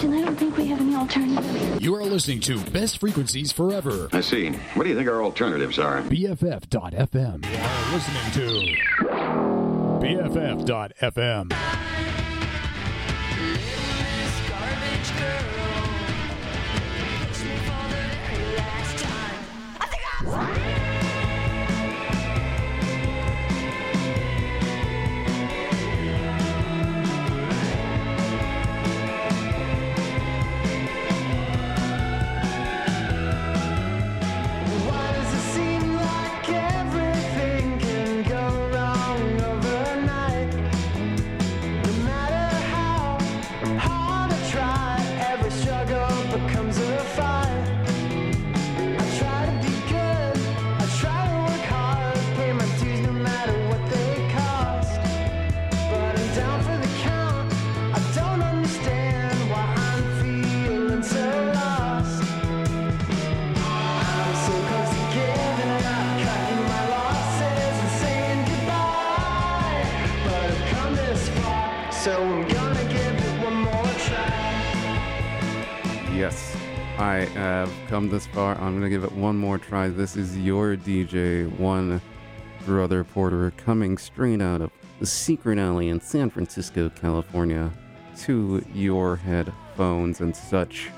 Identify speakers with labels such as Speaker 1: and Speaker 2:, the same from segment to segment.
Speaker 1: Captain, I don't think we have any alternatives.
Speaker 2: You are listening to Best Frequencies Forever.
Speaker 3: I see. What do you think our alternatives are?
Speaker 2: BFF.FM. You are listening to BFF.FM.
Speaker 4: have come this far. I'm gonna give it one more try. This is your DJ, one brother Porter, coming straight out of the Secret Alley in San Francisco, California, to your headphones and such.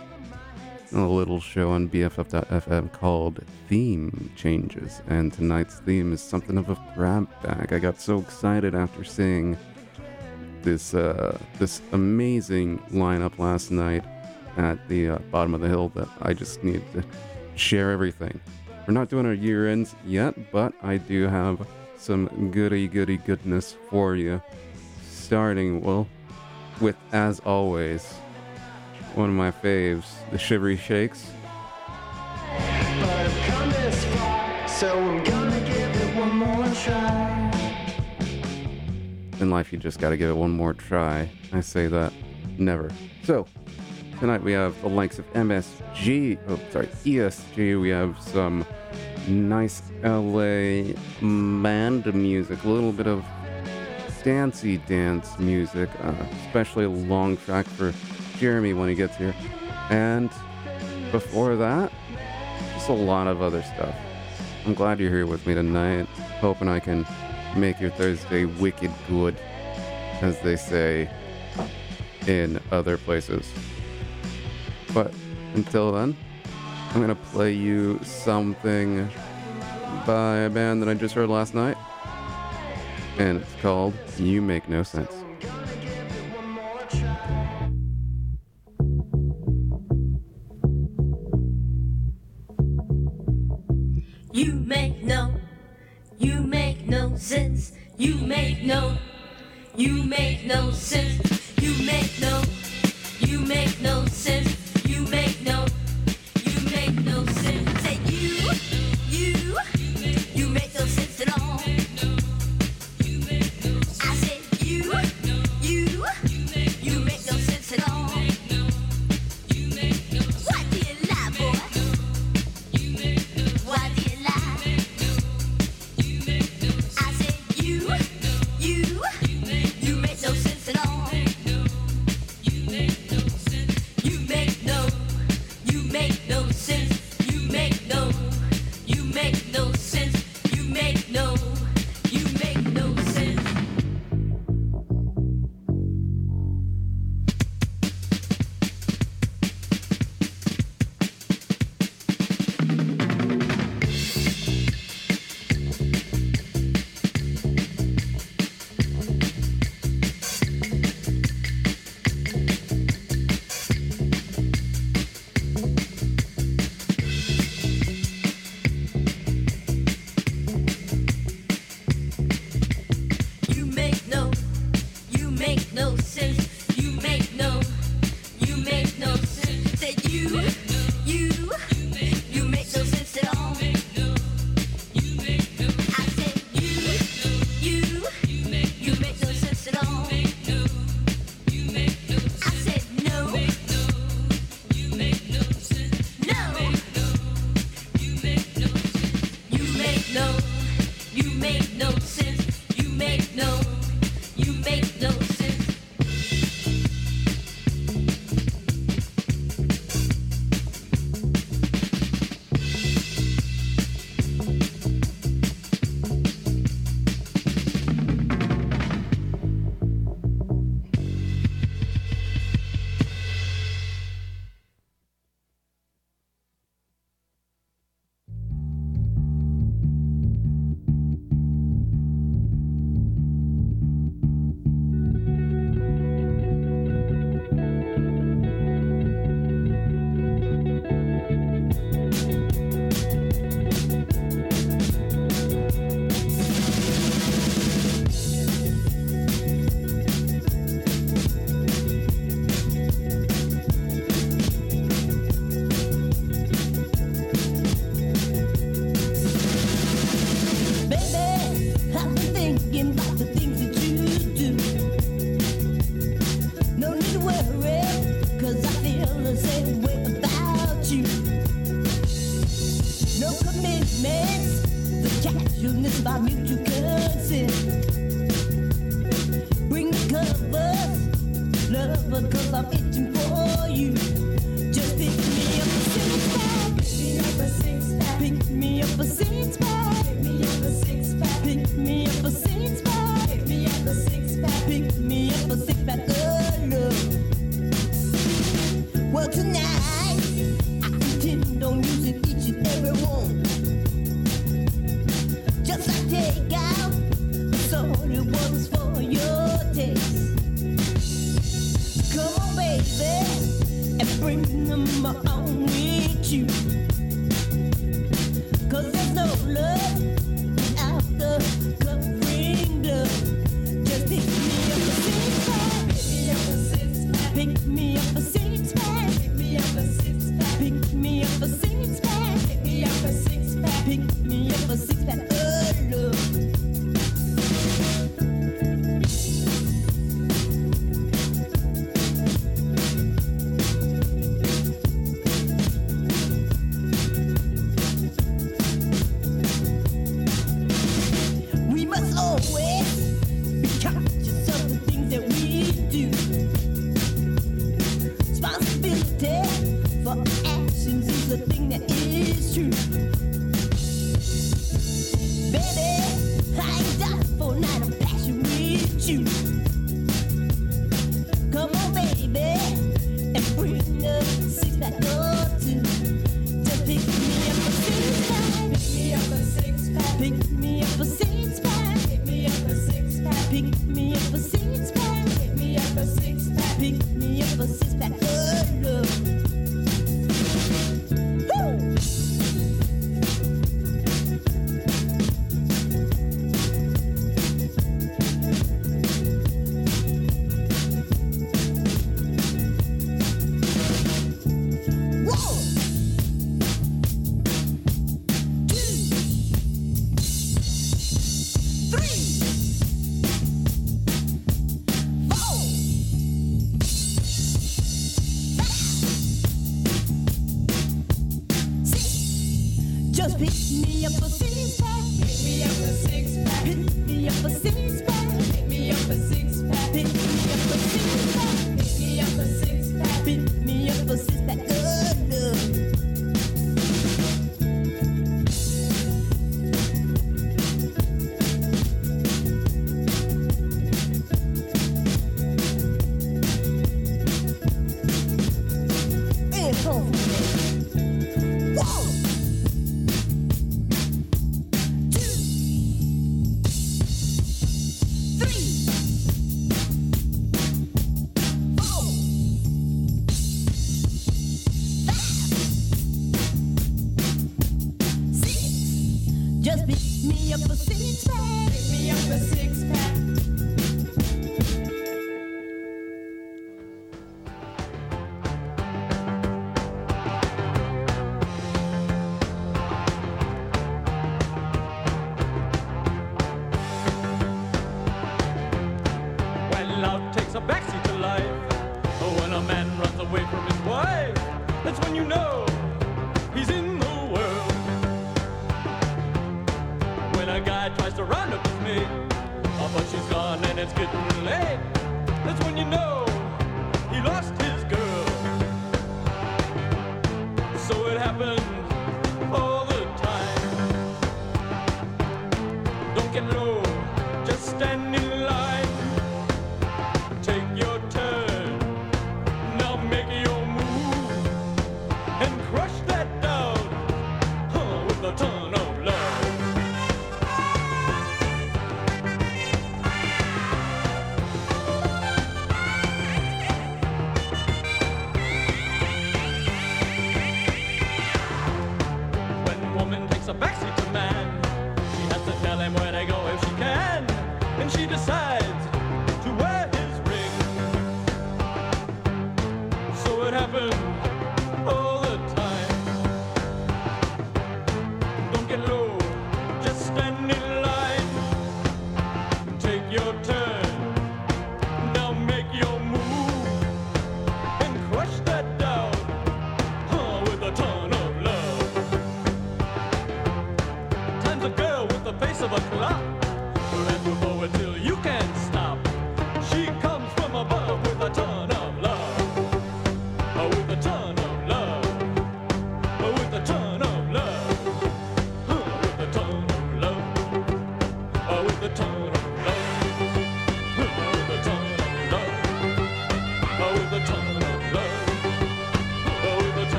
Speaker 4: A little show on BFF.fm called Theme Changes, and tonight's theme is something of a grab bag. I got so excited after seeing this uh, this amazing lineup last night at the uh, bottom of the hill that I just need to share everything. We're not doing our year ends yet, but I do have some goody goody goodness for you. Starting, well, with as always, one of my faves, the Shivery Shakes.
Speaker 5: Far, so.
Speaker 4: In life, you just gotta give it one more try. I say that never. So, tonight we have the likes of MSG, oh, sorry, ESG. We have some nice LA band music, a little bit of dancey dance music, uh, especially a long track for Jeremy when he gets here. And before that, just a lot of other stuff. I'm glad you're here with me tonight. Hoping I can make your Thursday wicked good, as they say in other places. But until then, I'm gonna play you something by a band that I just heard last night, and it's called You Make No Sense.
Speaker 6: You make no, you make no sense. You make no, you make no sense. You make no, you make no sense. No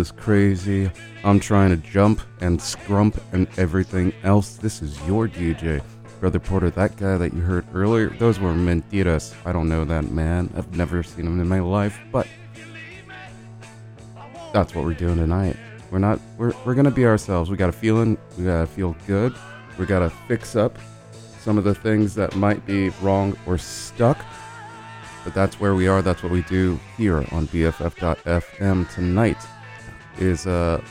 Speaker 7: is
Speaker 4: crazy. I'm trying to jump and scrump and everything else. This is your DJ. Brother Porter, that guy that you heard earlier, those were mentiras. I don't know that man. I've never seen him in my life, but that's what we're doing tonight. We're not we're we're gonna be ourselves. We got a feeling, we gotta feel good. We gotta fix up some of the things that might be wrong or stuck. But that's where we are. That's what we do here on BFF.FM. Tonight is uh,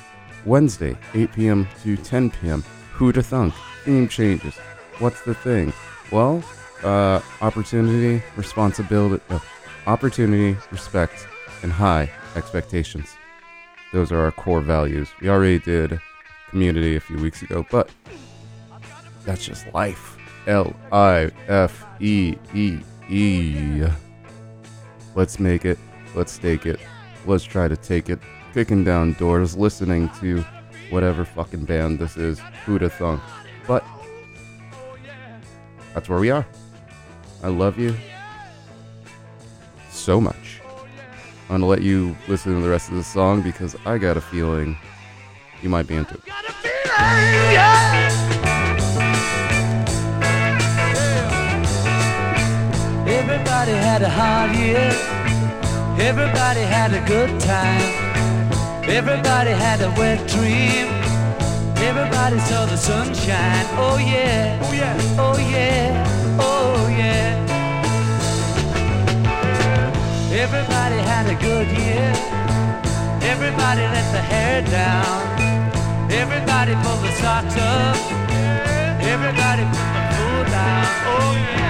Speaker 4: Wednesday, 8 p.m. to 10 p.m. Who to thunk? Theme changes. What's the thing? Well, uh, opportunity, responsibility, uh, opportunity, respect, and high expectations. Those are our core values. We already did community a few weeks ago, but that's just life. L I F E E E. Let's make it. Let's take it. Let's try to take it. Kicking down doors, listening to whatever fucking band this is, Huda Thunk. But that's where we are. I love you so much. I'm gonna let you listen to the rest of the song because I got a feeling you might be into it.
Speaker 8: Everybody had a hard year. Everybody had a good time. Everybody had a wet dream. Everybody saw the sunshine. Oh yeah.
Speaker 9: Oh yeah.
Speaker 8: Oh yeah. Oh yeah. Everybody had a good year. Everybody let the hair down. Everybody pulled the socks up. Everybody put the food down. Oh yeah.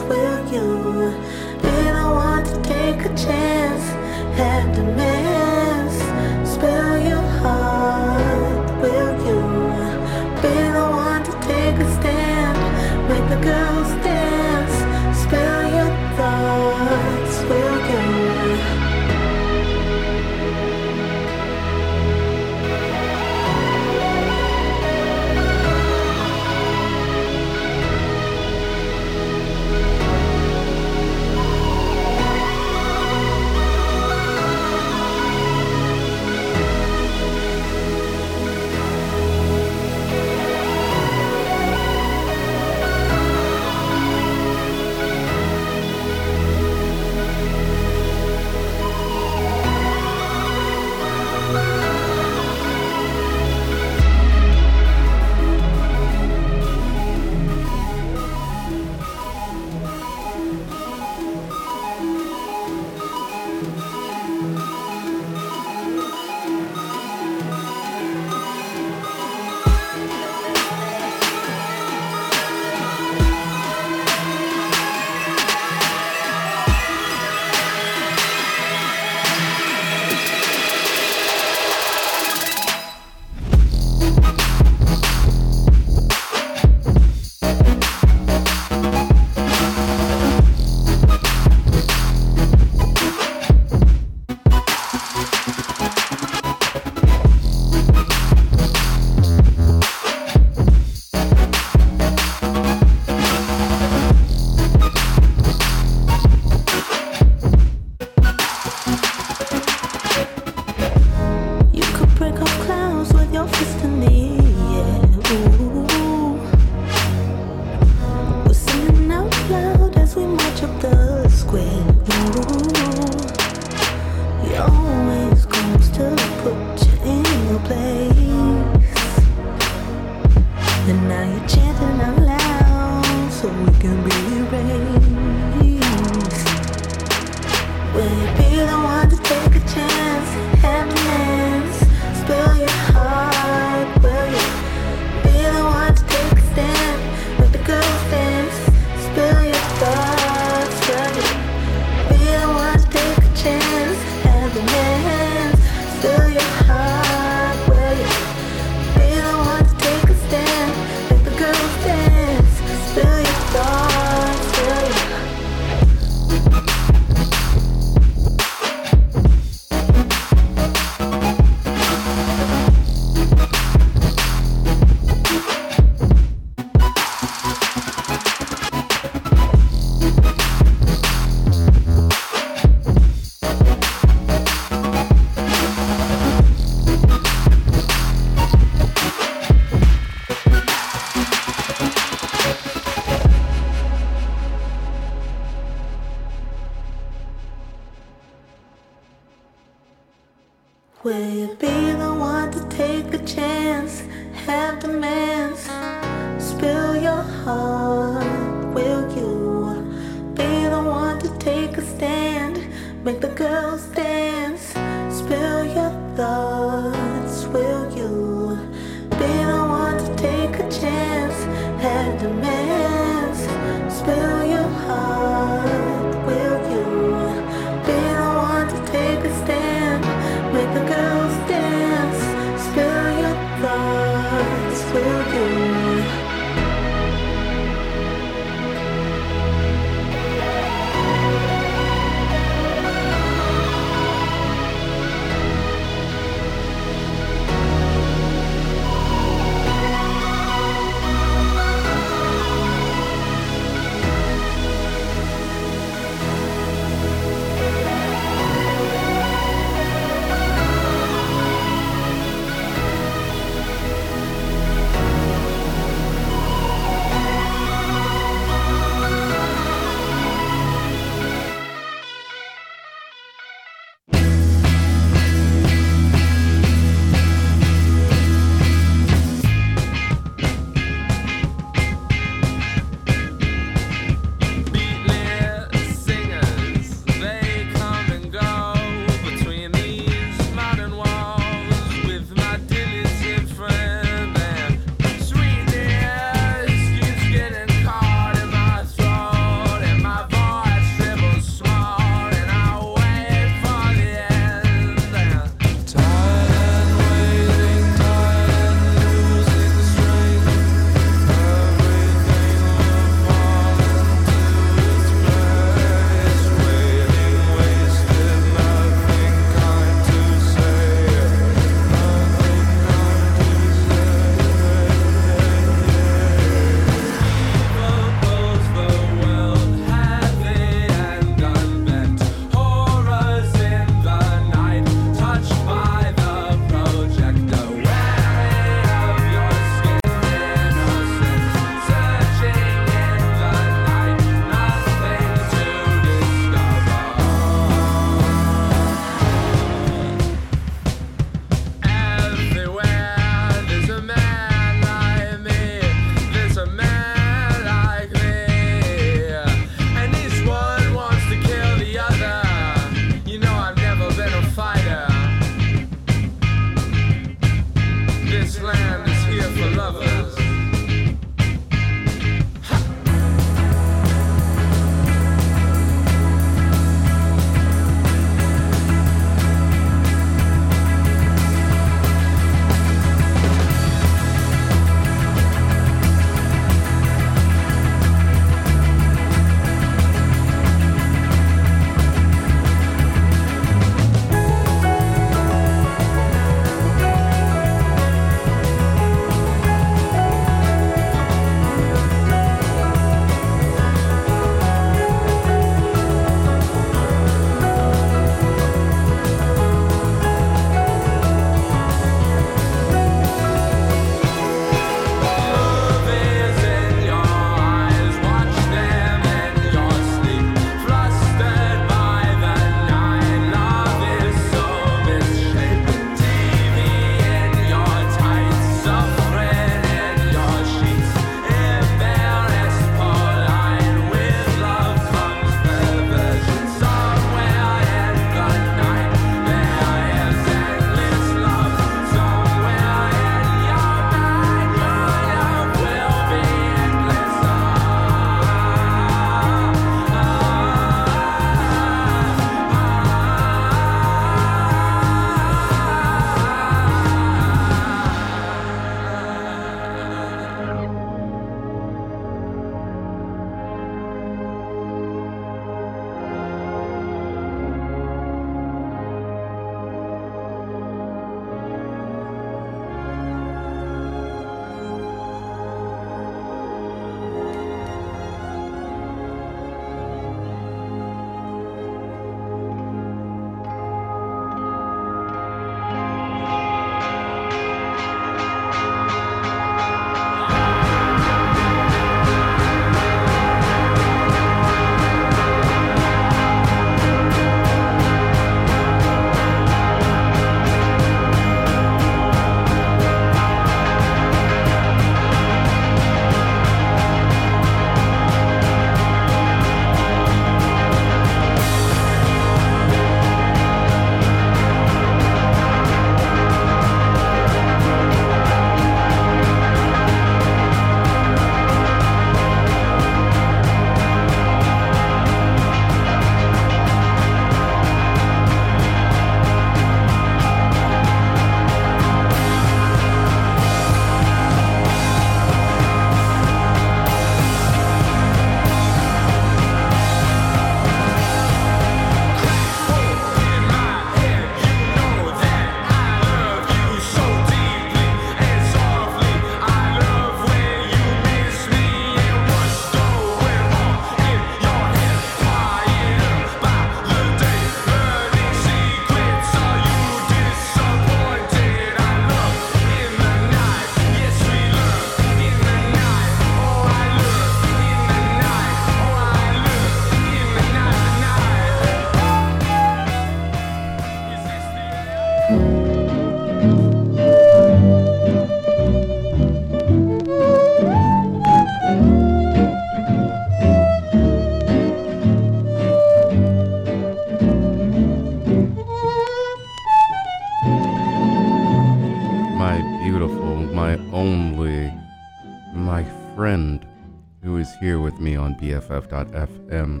Speaker 4: BFF.fm.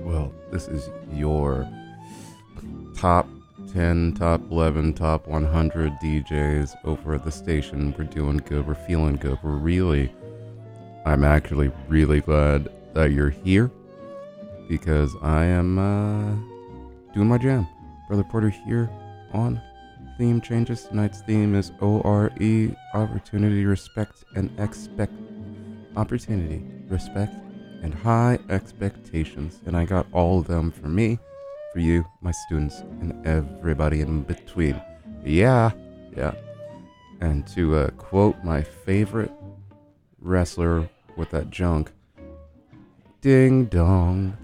Speaker 4: Well, this is your top 10, top 11, top 100 DJs over at the station. We're doing good. We're feeling good. We're really, I'm actually really glad that you're here because I am uh, doing my jam. Brother Porter here on theme changes. Tonight's theme is ORE opportunity, respect, and expect. Opportunity, respect, and high expectations. And I got all of them for me, for you, my students, and everybody in between. Yeah, yeah. And to uh, quote my favorite wrestler with that junk, ding dong.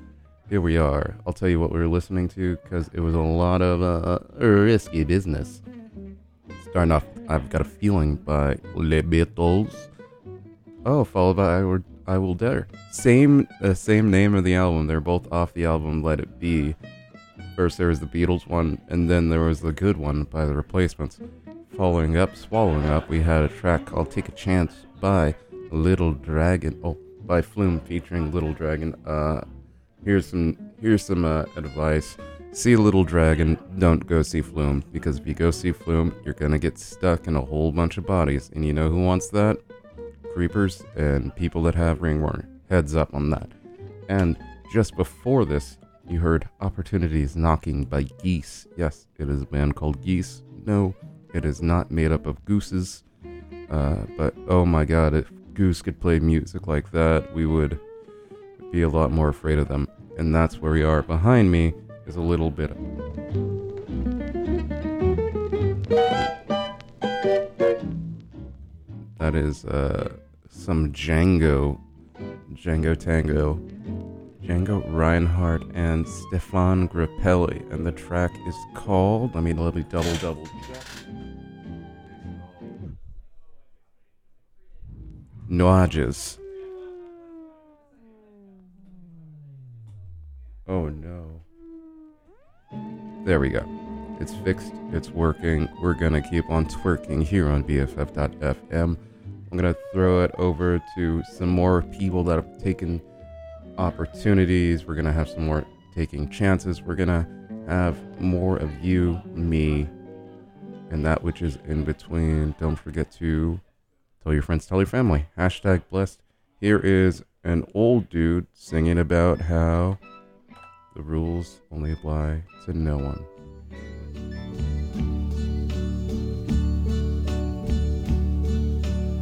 Speaker 4: Here we are. I'll tell you what we were listening to because it was a lot of uh, risky business. Starting off, I've got a feeling by Les Beatles. Oh, followed by Will, I Will Dare. Same, uh, same name of the album. They're both off the album Let It Be. First there was the Beatles one, and then there was the good one by the Replacements. Following up, swallowing up, we had a track called "Take a Chance" by Little Dragon. Oh, by Flume featuring Little Dragon. Uh, here's some here's some uh, advice. See Little Dragon, don't go see Flume because if you go see Flume, you're gonna get stuck in a whole bunch of bodies, and you know who wants that? Creepers and people that have ringworm. Heads up on that. And just before this, you heard Opportunities Knocking by Geese. Yes, it is a band called Geese. No, it is not made up of gooses. Uh, but oh my god, if Goose could play music like that, we would be a lot more afraid of them. And that's where we are. Behind me is a little bit of. That is uh, some Django, Django Tango, Django Reinhardt and Stéphane Grappelli, and the track is called. Let me let me double double check. Nuages. Oh no. There we go. It's fixed. It's working. We're gonna keep on twerking here on BFF.fm. I'm gonna throw it over to some more people that have taken opportunities. We're gonna have some more taking chances. We're gonna have more of you, me, and that which is in between. Don't forget to tell your friends, tell your family. Hashtag blessed. Here is an old dude singing about how the rules only apply to no one.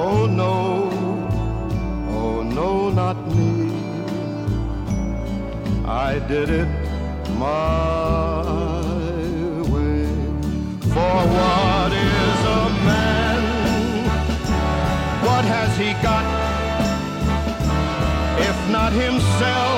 Speaker 10: Oh no, oh no, not me. I did it my way. For what is a man? What has he got? If not himself.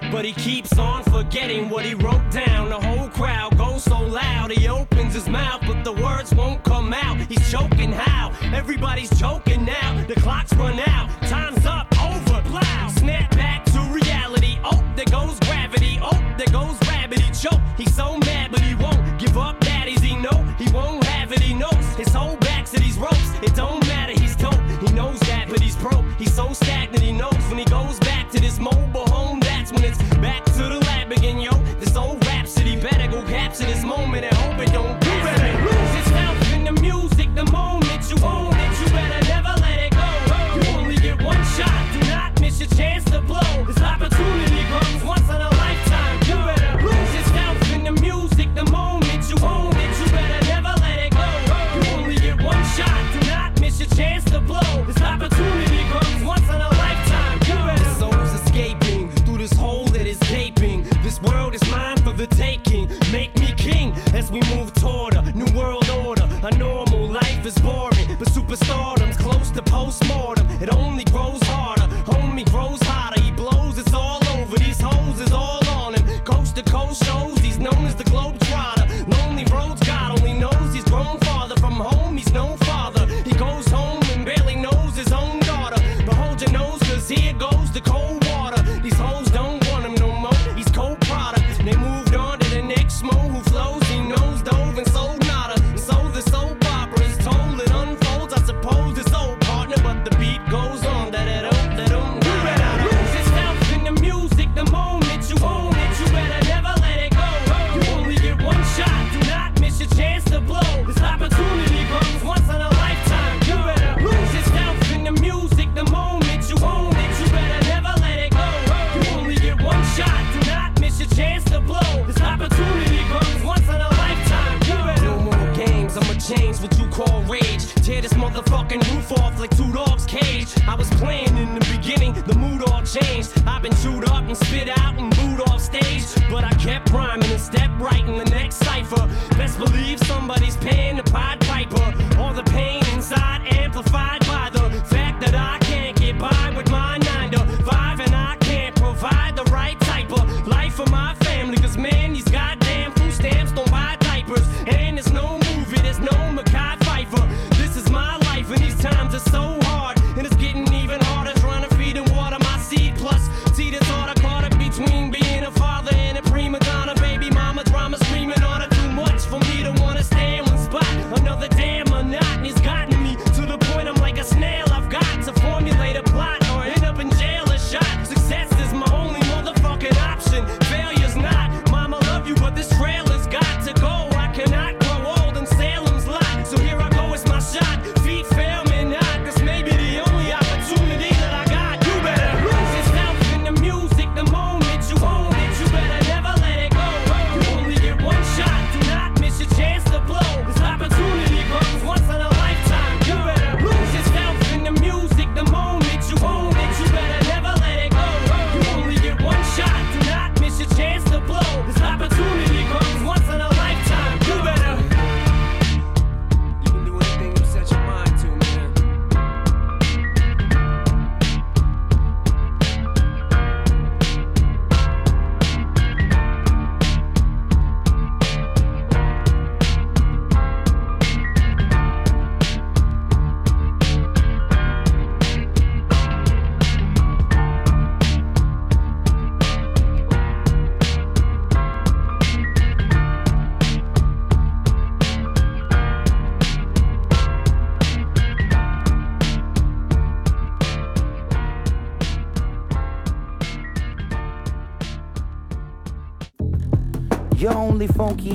Speaker 11: but he keeps on forgetting what he wrote down. The whole crowd goes so loud, he opens his mouth, but the words won't come out. He's choking how? Everybody's choking now. The clock's run out, time's up. to this moment mood all changed. I've been chewed up and spit out and booed off stage. But I kept rhyming and stepped right in the next cipher. Best believe somebody's paying the Pied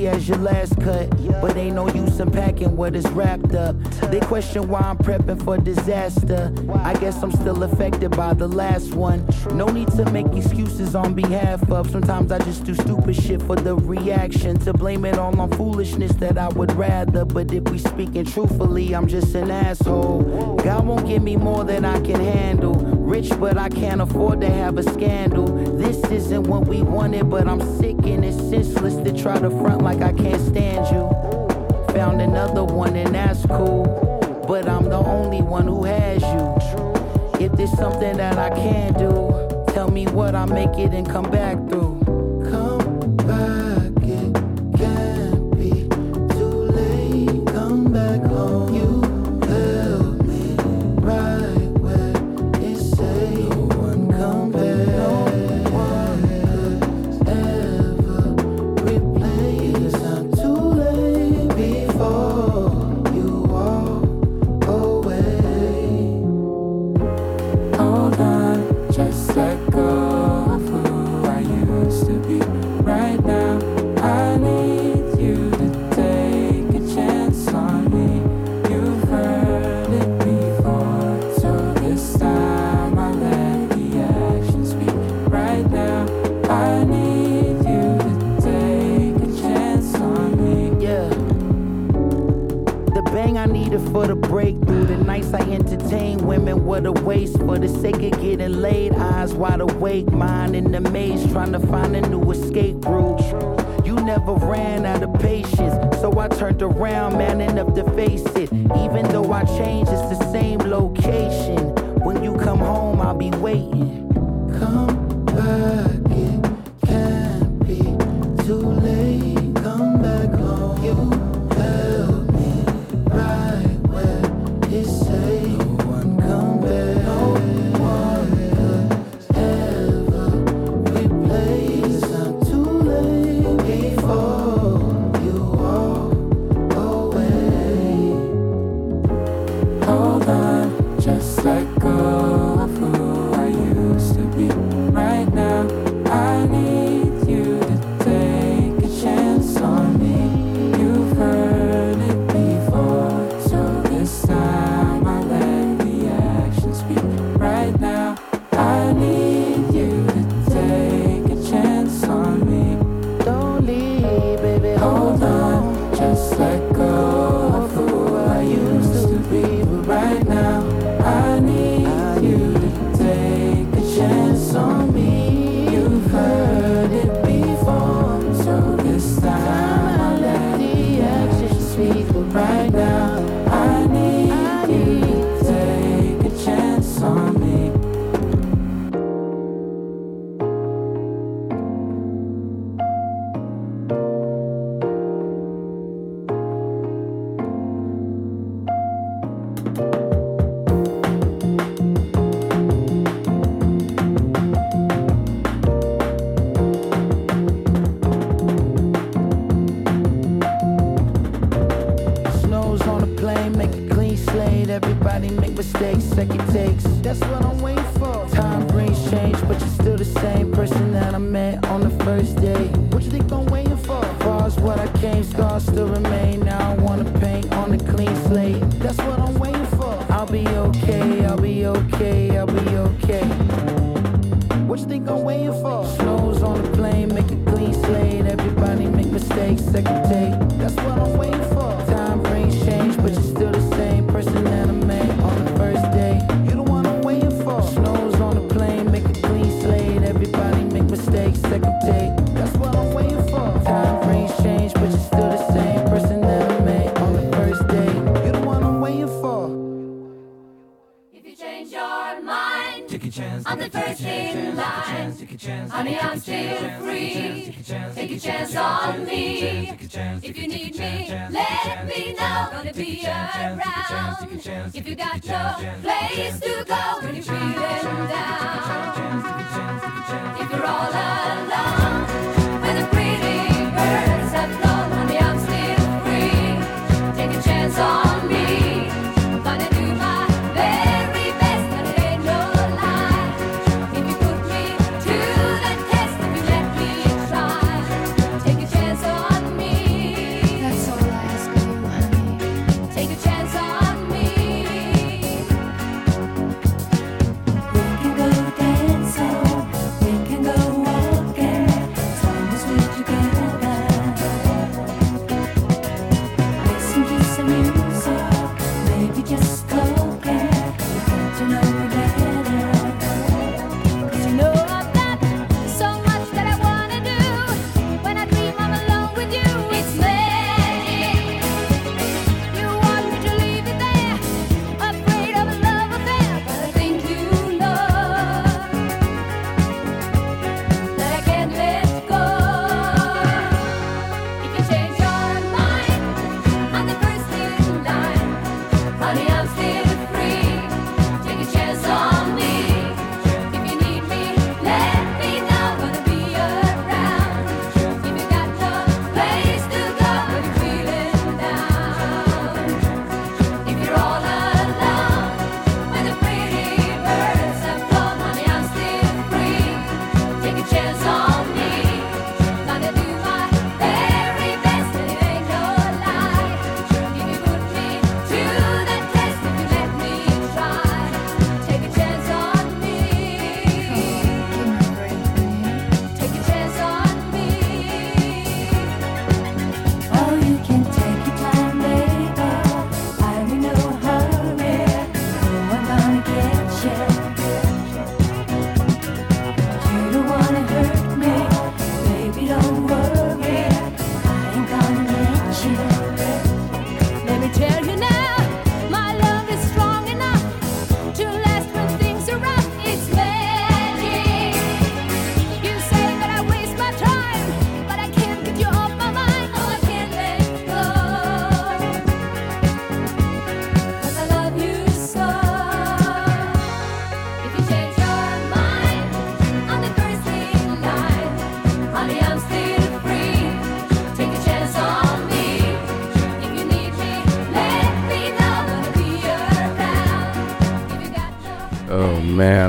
Speaker 12: as your last cut, but ain't no use in packing what is wrapped up. They question why I'm prepping for disaster. I guess I'm still affected by the last one. No need to make excuses on behalf of. Sometimes I just do stupid shit for the reaction. To blame it all on foolishness that I would rather. But if we speaking truthfully, I'm just an asshole. God won't give me more than I can handle. Rich, but I can't afford to have a scandal. This isn't what we wanted, but I'm sick it's senseless to try to front like I can't stand you. Found another one and that's cool, but I'm the only one who has you. If there's something that I can do, tell me what I make it and come back through. Eyes wide awake, mind in the maze, trying to find a new escape route. You never ran out of patience, so I turned around, man enough to face it. Even though I changed, it's the same location. When you come home, I'll be waiting. Come back,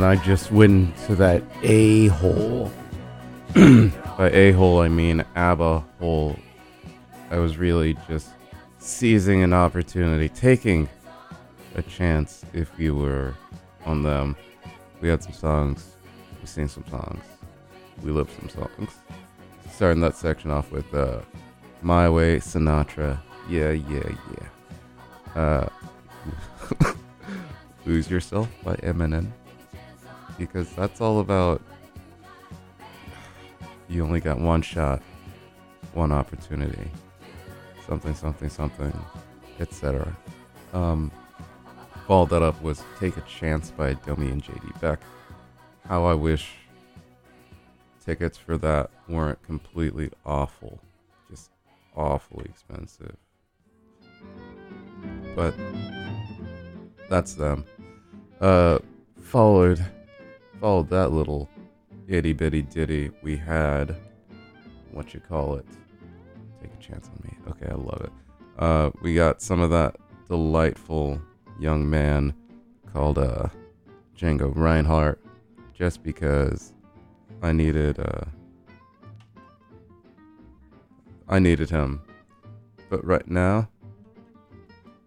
Speaker 12: I
Speaker 6: just
Speaker 4: went into that a hole. By a hole, I mean ABBA hole. I was really just seizing an opportunity, taking a chance if you were on them. We had some songs, we sang some songs, we lived some songs. Starting that section off with uh, My Way, Sinatra. Yeah, yeah, yeah. Uh, Lose Yourself by Eminem because that's all about you only got one shot, one opportunity, something, something, something, etc. Um, followed that up was Take a Chance by Domi and JD Beck. How I wish tickets for that weren't completely awful, just awfully expensive. But that's them. Uh, followed followed that little itty bitty ditty, we had what you call it. Take a chance on me. Okay, I love it. Uh, we got some of that delightful young man called uh, Django Reinhardt, just because I needed uh, I needed him. But right now,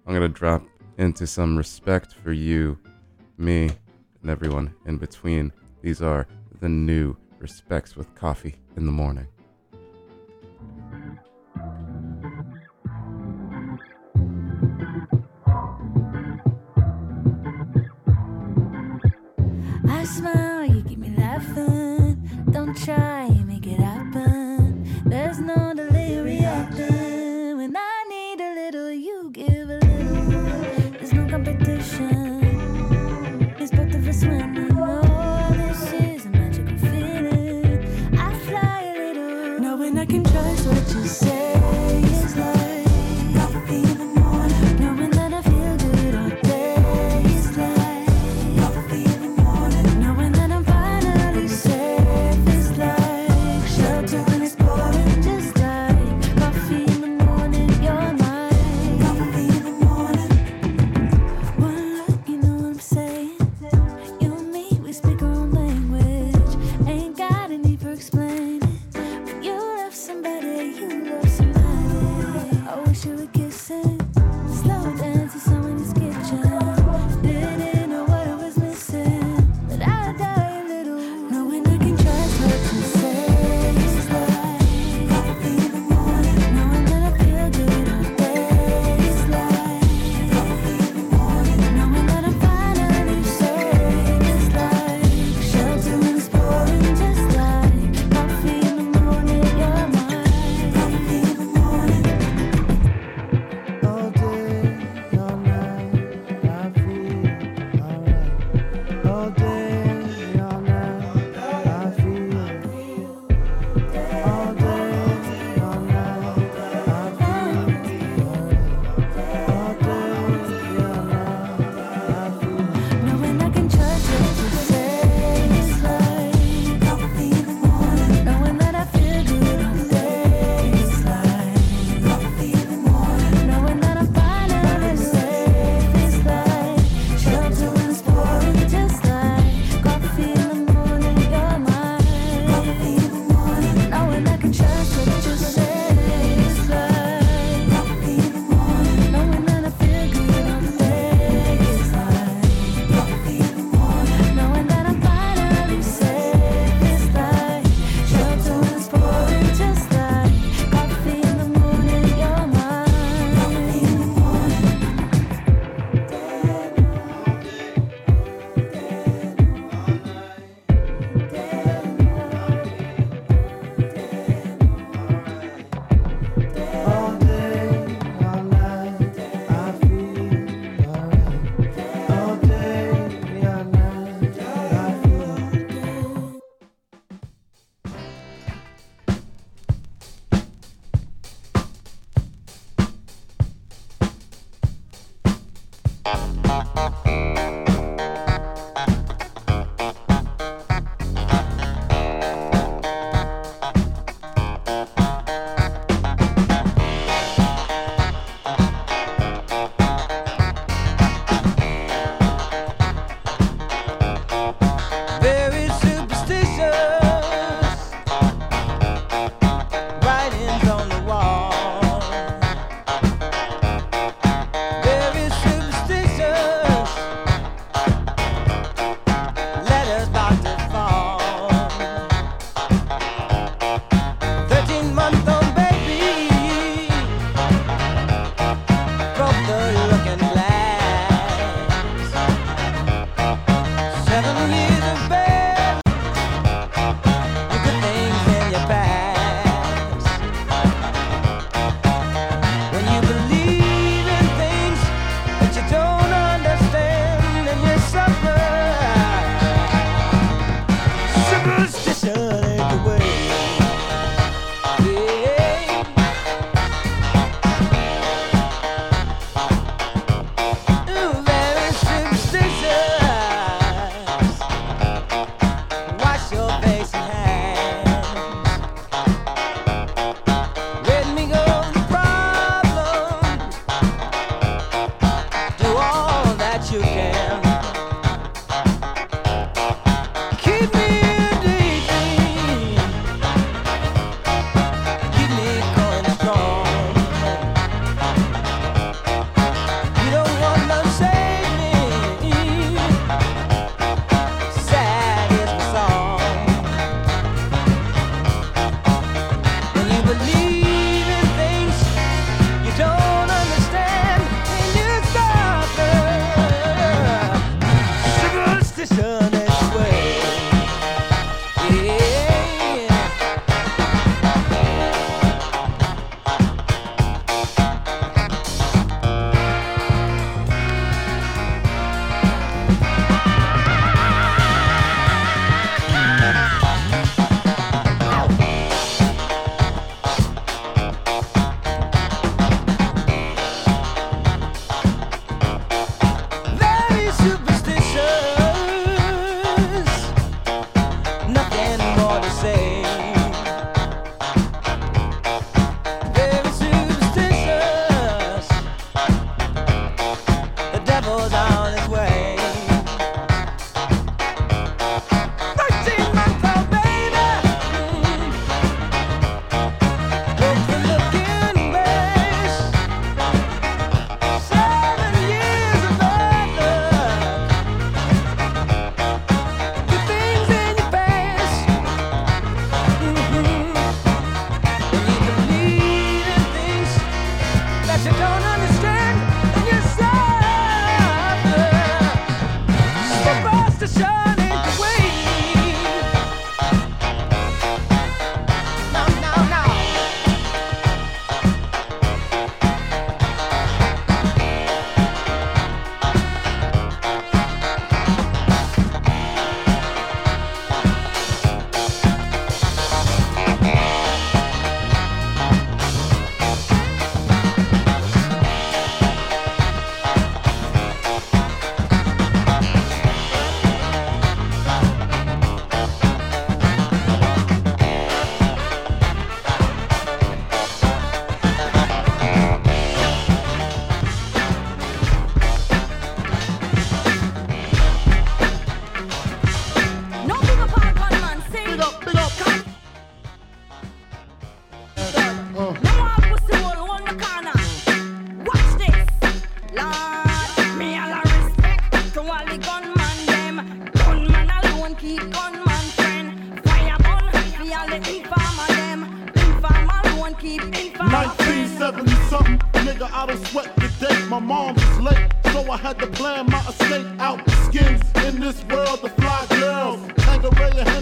Speaker 4: I'm gonna drop into some respect for you, me, and everyone in between. These are the new respects with coffee in the morning.
Speaker 13: I smile, you keep me laughing. Don't try.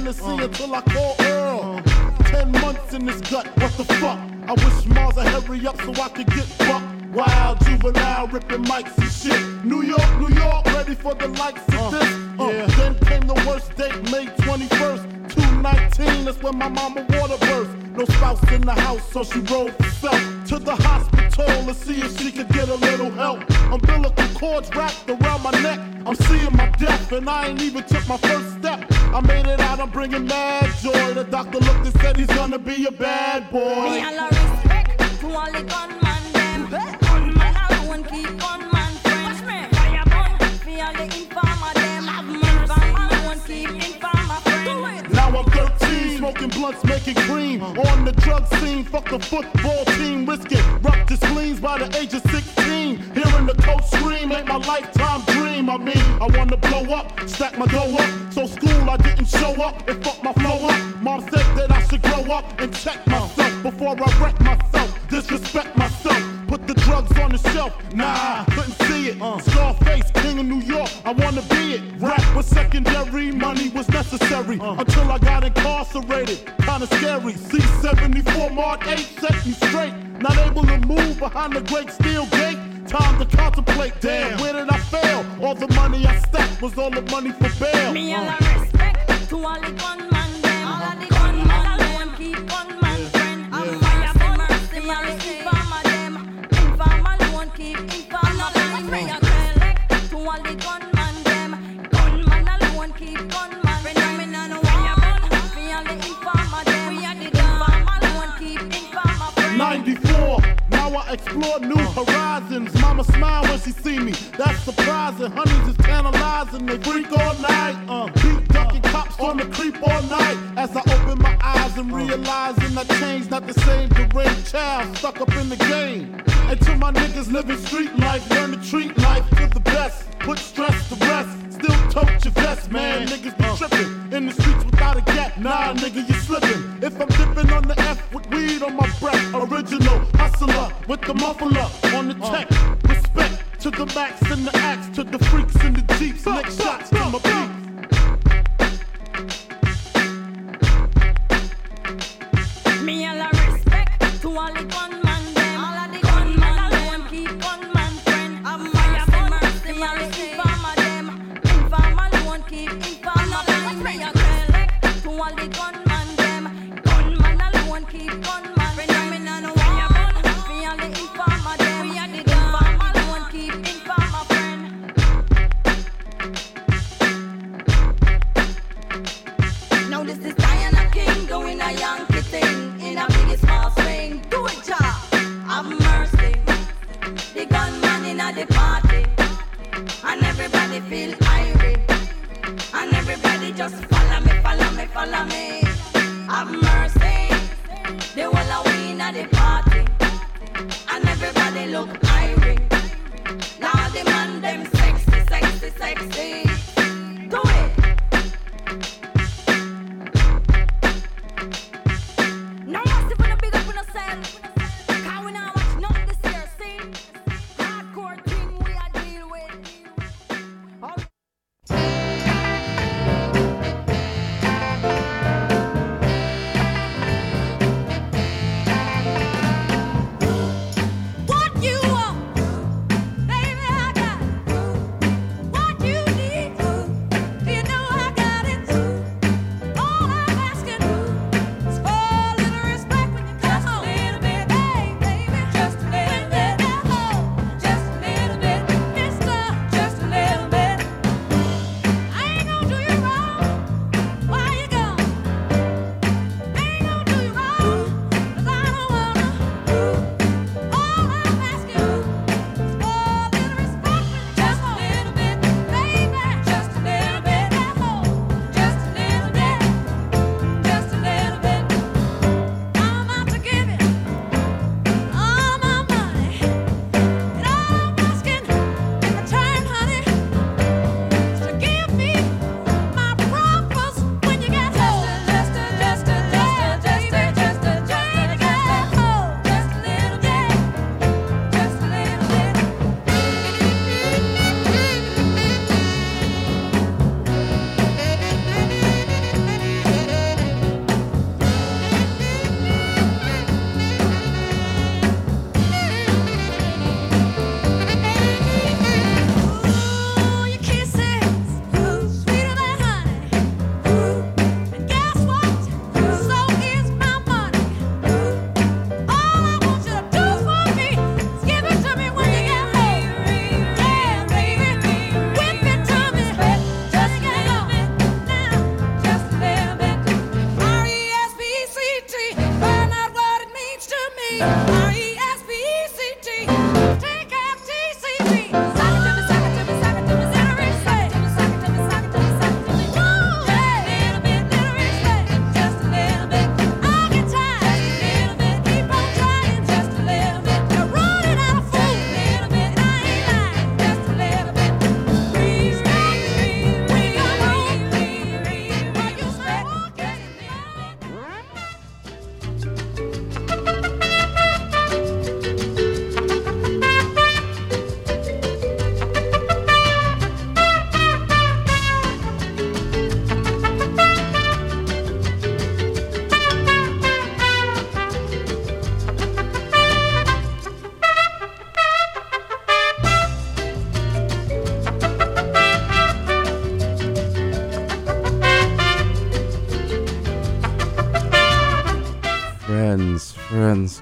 Speaker 14: Hennessy until I call Earl. Ten months in this gut, what the fuck? I wish Mars would hurry up so I could get fucked. Wild juvenile ripping mics and shit. New York, New York, ready for the likes of this. Uh, Then came the worst date, May 21st, 219. That's when my mama water burst. No spouse in the house, so she rode herself to the hospital to see if she could get a little help. Umbilical cords wrapped around my neck. I'm seeing my death, and I ain't even took my first step. I made it out, I'm bringing mad joy. The doctor looked and said he's gonna be a bad boy.
Speaker 7: Me all a respect to all the gunman them. Gunman alone keep gunman friends. Fire for all the informer them. Informer alone keep informer friends.
Speaker 14: Now I'm 13, smoking blunts, making cream. On the drug scene, fuck the football team, risk it. Rough the spleens by the age of 16. Hearing the coach scream, ain't my lifetime dream. I mean, I wanna blow up, stack my dough up. So school, show up and fuck my flow up. Mom said that I should grow up and check myself before I wreck myself. Disrespect myself. Put the drugs on the shelf. Nah, couldn't see it. Uh. Scarface, king of New York. I wanna be it. Rap was secondary, money was necessary. Uh. Until I got incarcerated. Kinda scary. C74 Mark 8 set me straight. Not able to move behind the great steel gate. Time to contemplate. Damn, where did I fail? All the money I stacked was all the money for bail.
Speaker 7: Me all
Speaker 14: That's surprising. Honeys is tantalizing. They freak all night. Uh, beat ducking cops on the creep all night. As I open my eyes and realizing I changed, not the same deranged child stuck up in the game. And to my niggas living street life, learn to treat life to the best. Put stress to rest. Still tote your vest, man. Niggas be tripping in the streets without a gap. Nah, nigga, you slipping. If I'm dipping on the F with weed on my breath, original hustler with the muffler on the check. The axe,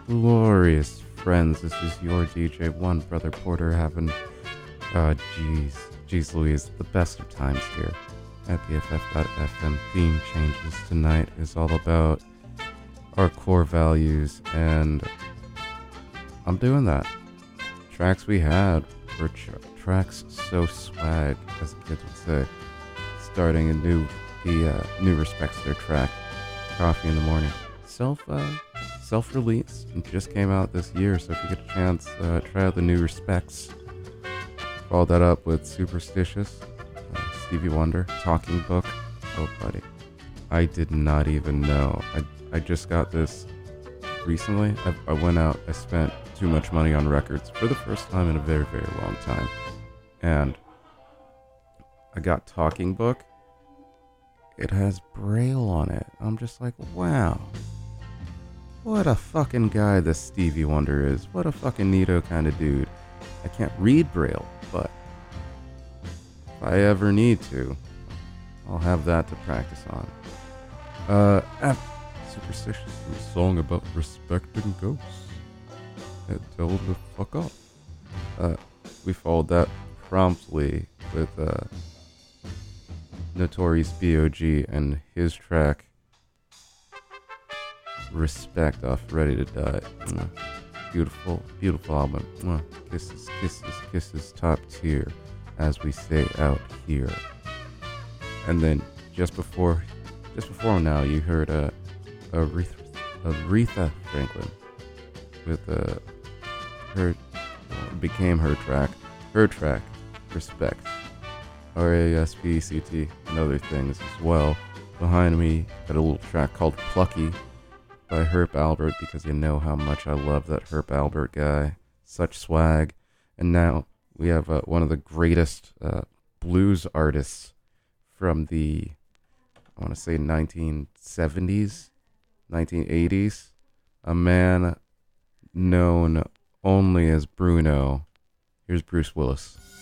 Speaker 4: glorious friends. This is your DJ One Brother Porter having, uh, jeez, jeez Louise, the best of times here at BFF.FM. Theme changes tonight is all about our core values, and I'm doing that. Tracks we had were tr- tracks so swag, as the kids would say. Starting a new, the uh, new respects their track, Coffee in the Morning. Self, uh, self-released and just came out this year. So if you get a chance, uh, try out the new respects. Follow that up with Superstitious, uh, Stevie Wonder, Talking Book. Oh, buddy, I did not even know. I I just got this recently. I, I went out. I spent too much money on records for the first time in a very very long time, and I got Talking Book. It has Braille on it. I'm just like, wow. What a fucking guy this Stevie Wonder is. What a fucking neato kind of dude. I can't read Braille, but if I ever need to, I'll have that to practice on. Uh, af- Superstitious a song about respecting ghosts. And tell the fuck up. Uh, we followed that promptly with, uh, Notorious B.I.G. and his track Respect off Ready to Die. Mwah. Beautiful, beautiful album. Mwah. Kisses, kisses, kisses, top tier, as we say out here. And then just before, just before now, you heard uh, Aretha, Aretha Franklin with uh, her became her track, her track, Respect. R A S P E C T, and other things as well. Behind me, got a little track called Plucky by Herb Alpert because you know how much I love that Herb Alpert guy. Such swag. And now we have uh, one of the greatest uh, blues artists from the, I want to say 1970s, 1980s. A man known only as Bruno. Here's Bruce Willis.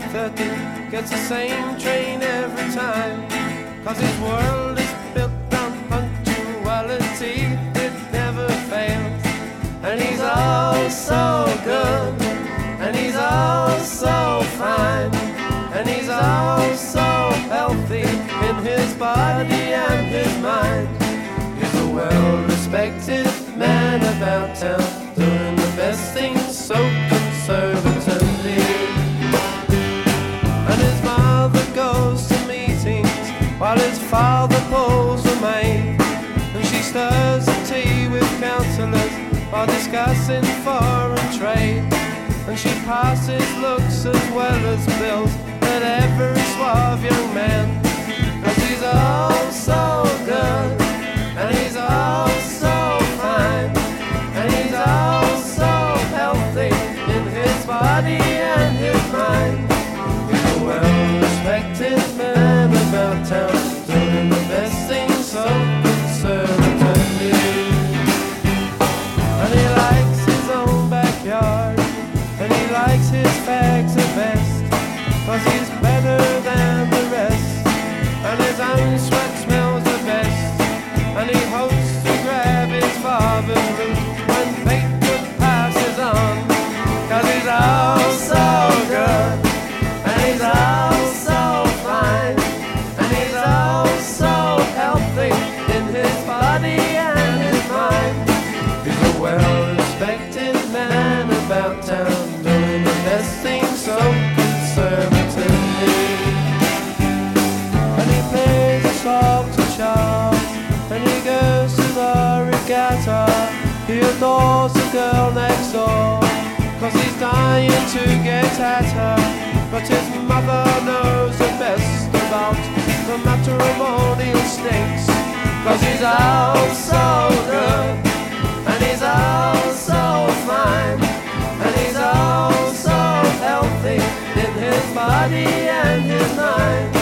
Speaker 15: 5.30, gets the same train every time. Body dying to get at her. But his mother knows the best about the matrimonial stakes, cause he's all so good. And he's all so fine, and he's all so healthy in his body and his mind.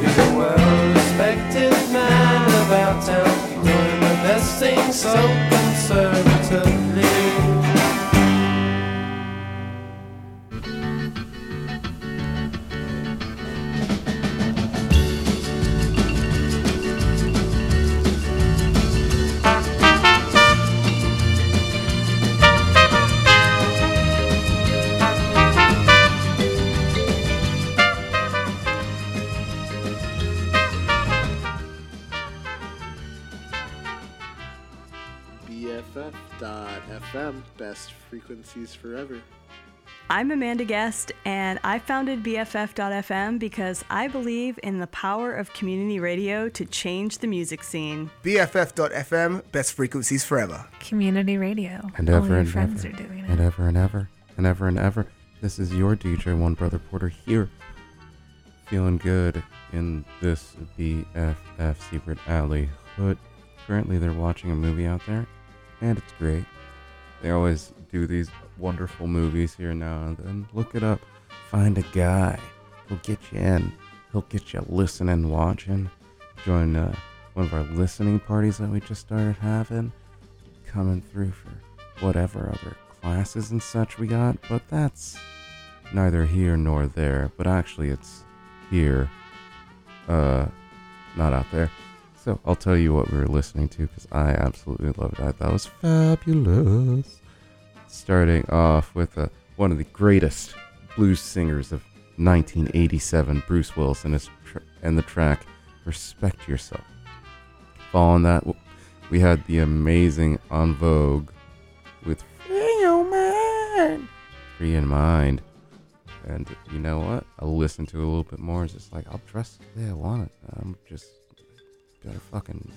Speaker 15: He's a well-respected man about town, doing the best things so conservatively.
Speaker 16: Frequencies forever.
Speaker 17: I'm Amanda Guest, and I founded BFF.FM because I believe in the power of community radio to change the music scene.
Speaker 18: BFF.FM, best frequencies forever.
Speaker 19: Community radio.
Speaker 4: And
Speaker 19: All
Speaker 4: ever
Speaker 19: your
Speaker 4: and
Speaker 19: friends
Speaker 4: ever.
Speaker 19: are doing
Speaker 4: and ever and ever. And ever and ever. This is your DJ, One Brother Porter, here. Feeling good in this BFF Secret Alley hood. Currently, they're watching a movie out there, and it's great. They always do these wonderful movies here now and then. Look it up. Find a guy. He'll get you in. He'll get you listening, watching. Join uh, one of our listening parties that we just started having. Coming through for whatever other classes and such we got, but that's neither here nor there. But actually, it's here, uh, not out there. So I'll tell you what we were listening to because I absolutely loved that. That was fabulous. Starting off with uh, one of the greatest blues singers of 1987, Bruce Willis, and, his tr- and the track "Respect Yourself." Following that, we had the amazing En Vogue with "Free Your Mind." Free in mind. And you know what? I'll listen to it a little bit more. It's just like I'll dress the way I want it. I'm just gotta fucking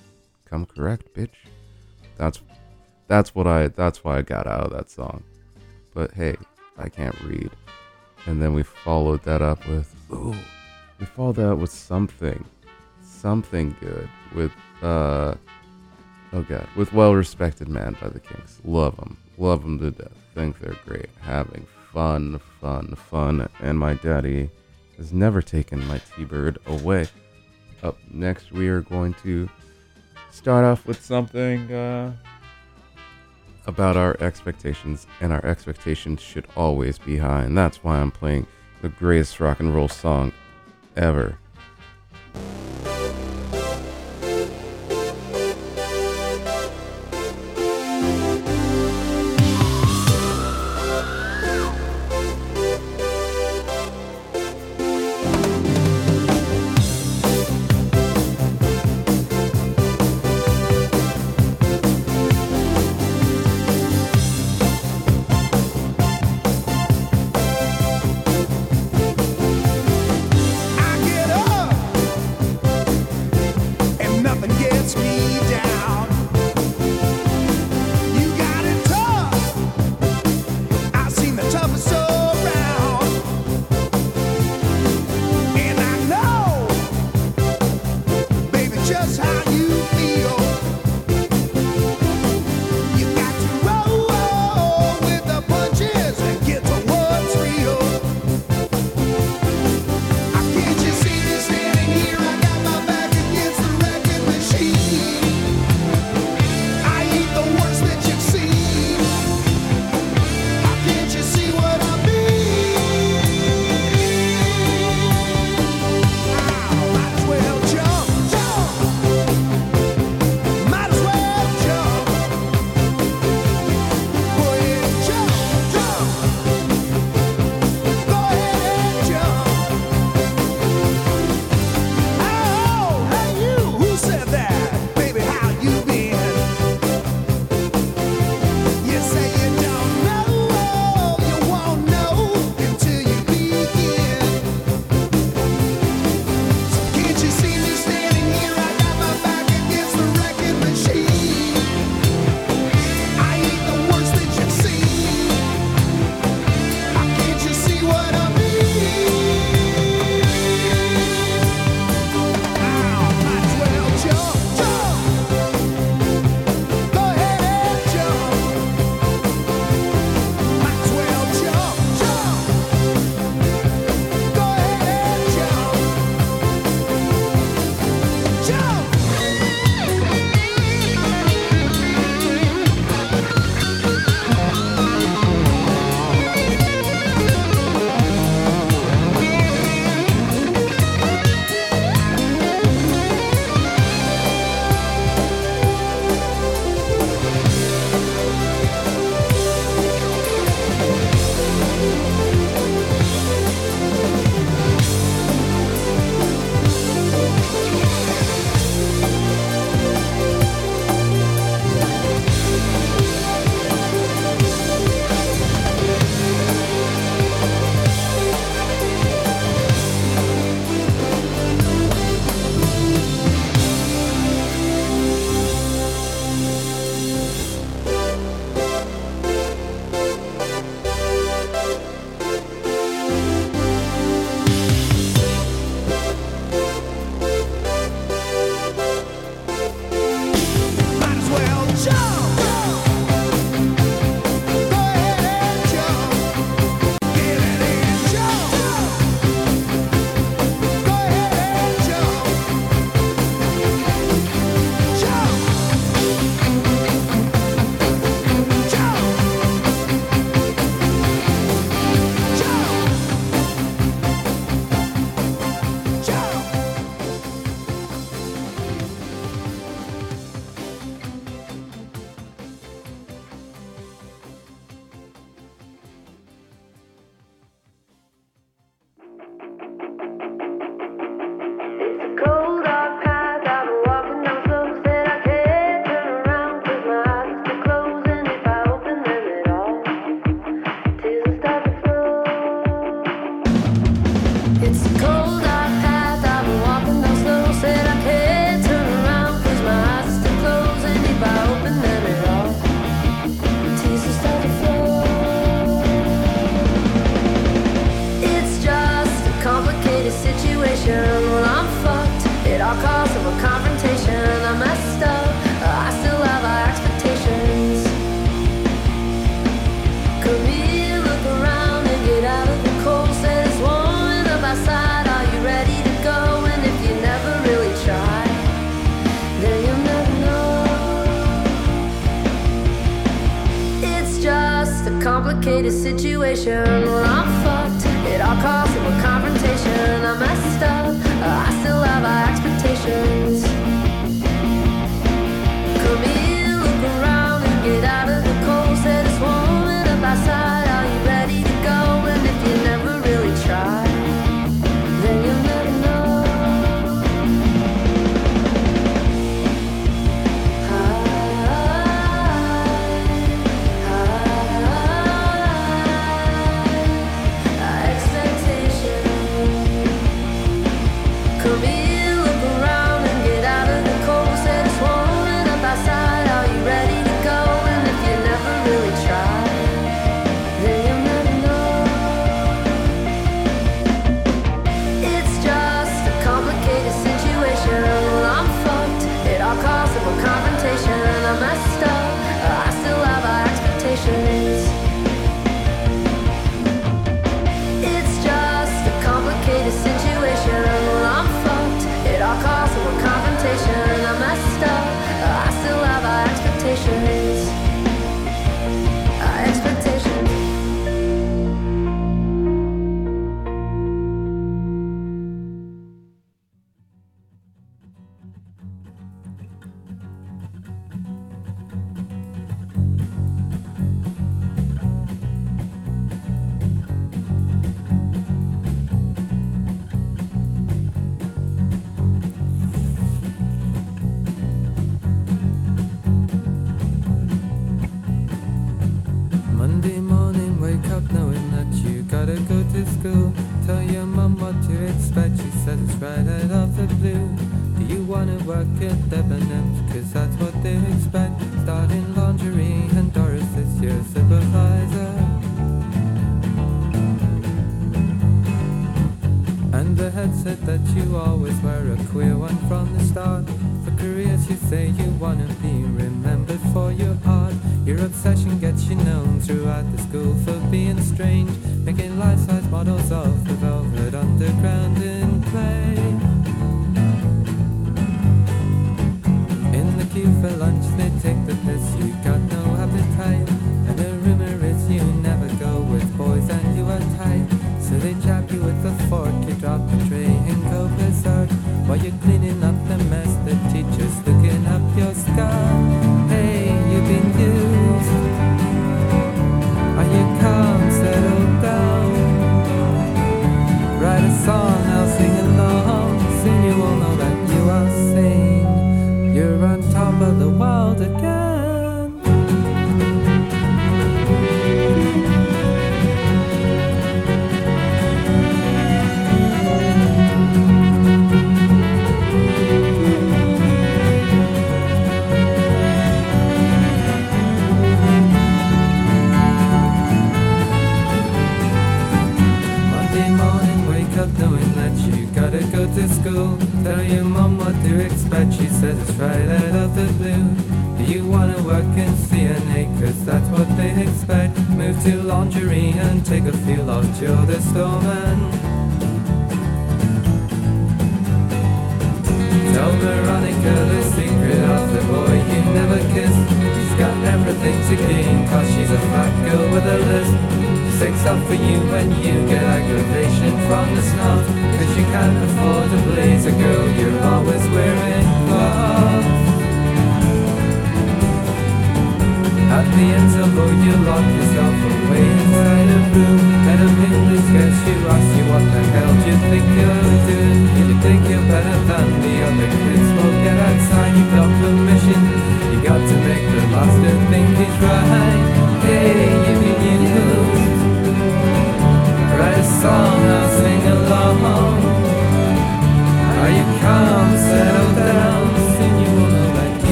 Speaker 4: come correct, bitch. That's that's what I that's why I got out of that song. But hey, I can't read. And then we followed that up with ooh, we followed that with something, something good with uh, oh god, with well respected man by the Kinks. Love them, love them to death. Think they're great. Having fun, fun, fun. And my daddy has never taken my T-bird away. Up next, we are going to
Speaker 20: start off with something. Uh, about our expectations, and our expectations should always be high. And that's why I'm playing the greatest rock and roll song ever
Speaker 21: making life-size models of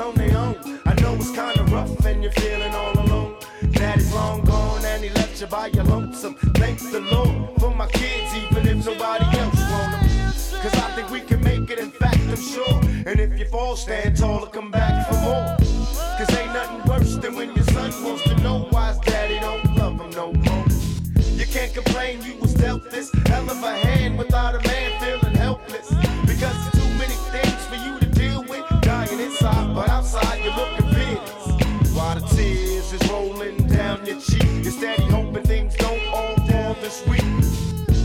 Speaker 21: on
Speaker 22: their own. I know it's kinda rough and you're feeling all alone. Daddy's long gone and he left you by your lonesome. Thanks the Lord for my kids, even if nobody else want them. Cause I think we can make it, in fact, I'm sure. And if you fall, stand tall and come back for more. Cause ain't nothing worse than when your son wants to know why his daddy don't love him no more. You can't complain you was dealt this hell of a hand without a man feeling.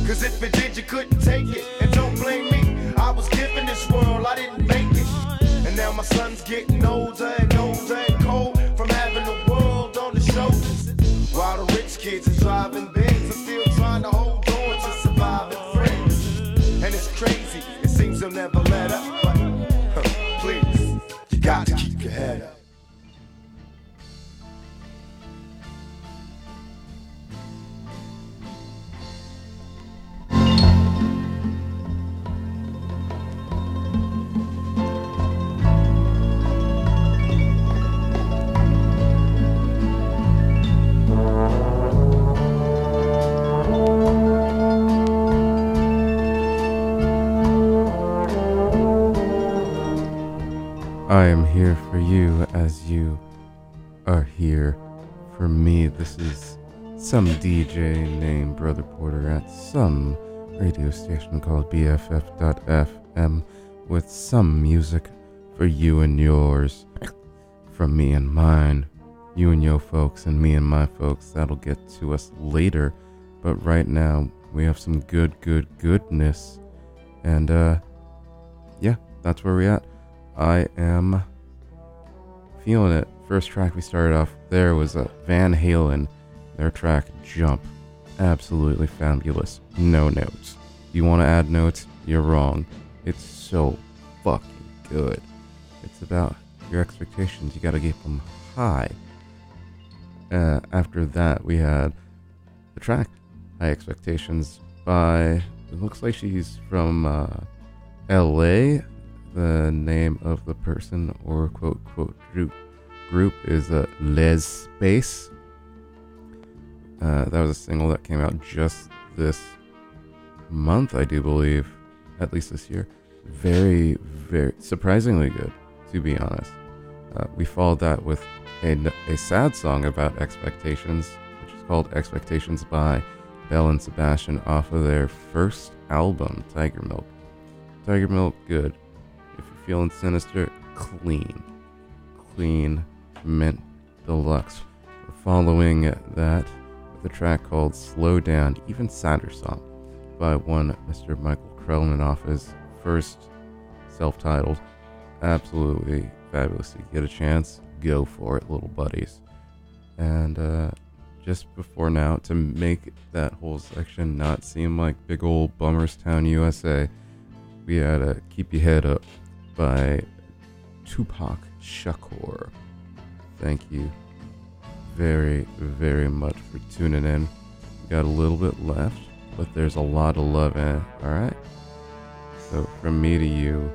Speaker 22: Cause if it did, you couldn't take it.
Speaker 4: some DJ named Brother Porter at some radio station called BFF.FM with some music for you and yours, from me and mine, you and your folks, and me and my folks. That'll get to us later, but right now we have some good, good, goodness, and uh, yeah, that's where we at. I am feeling it. First track we started off there was a Van Halen their track Jump. Absolutely fabulous. No notes. You want to add notes? You're wrong. It's so fucking good. It's about your expectations. You gotta keep them high. Uh, after that, we had the track High Expectations by, it looks like she's from uh, LA. The name of the person or quote quote group, group is uh, Les Space. Uh, that was a single that came out just this month, I do believe, at least this year. Very, very surprisingly good, to be honest. Uh, we followed that with a, a sad song about expectations, which is called Expectations by Belle and Sebastian off of their first album, Tigermilk. Tiger Milk, good. If you're feeling sinister, clean. Clean mint deluxe. Following that a track called Slow Down, even sadder song by one Mr. Michael Krellman off his first self titled. Absolutely fabulous. If you get a chance, go for it, little buddies. And uh, just before now, to make that whole section not seem like big old Bummerstown, USA, we had a Keep Your Head Up by Tupac Shakur. Thank you very, very much for tuning in. Got a little bit left, but there's a lot of love in it, alright? So from me to you,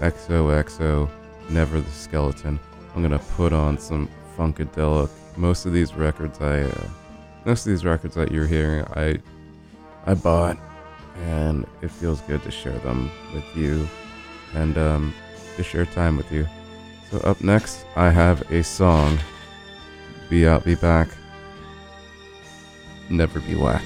Speaker 4: XOXO, Never the Skeleton. I'm gonna put on some Funkadelic. Most of these records I, uh, most of these records that you're hearing, I, I bought, and it feels good to share them with you, and um, to share time with you. So up next, I have a song. Be out, be back. Never be whack.